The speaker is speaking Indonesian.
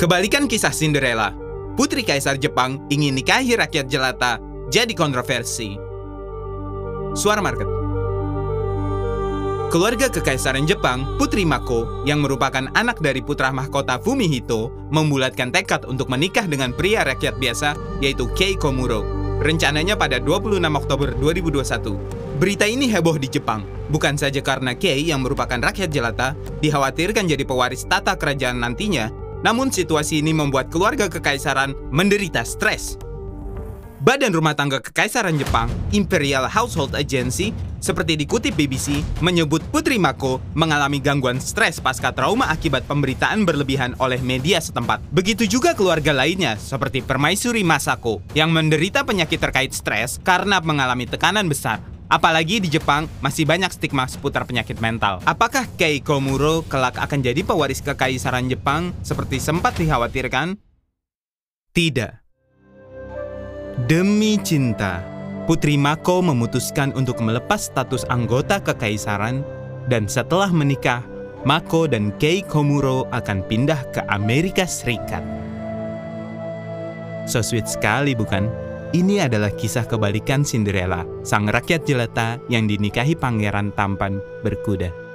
Kebalikan kisah Cinderella, putri kaisar Jepang ingin nikahi rakyat jelata jadi kontroversi. Suara market. Keluarga Kekaisaran Jepang, Putri Mako, yang merupakan anak dari putra mahkota Fumihito, membulatkan tekad untuk menikah dengan pria rakyat biasa, yaitu Kei Komuro. Rencananya pada 26 Oktober 2021. Berita ini heboh di Jepang, bukan saja karena Kei yang merupakan rakyat jelata, dikhawatirkan jadi pewaris tata kerajaan nantinya, namun situasi ini membuat keluarga kekaisaran menderita stres. Badan Rumah Tangga Kekaisaran Jepang, Imperial Household Agency, seperti dikutip BBC, menyebut Putri Mako mengalami gangguan stres pasca trauma akibat pemberitaan berlebihan oleh media setempat. Begitu juga keluarga lainnya, seperti Permaisuri Masako, yang menderita penyakit terkait stres karena mengalami tekanan besar. Apalagi di Jepang masih banyak stigma seputar penyakit mental. Apakah Kei Komuro kelak akan jadi pewaris kekaisaran Jepang seperti sempat dikhawatirkan? Tidak. Demi cinta, Putri Mako memutuskan untuk melepas status anggota kekaisaran dan setelah menikah, Mako dan Kei Komuro akan pindah ke Amerika Serikat. So sweet sekali bukan? Ini adalah kisah kebalikan Cinderella, sang rakyat jelata yang dinikahi pangeran tampan berkuda.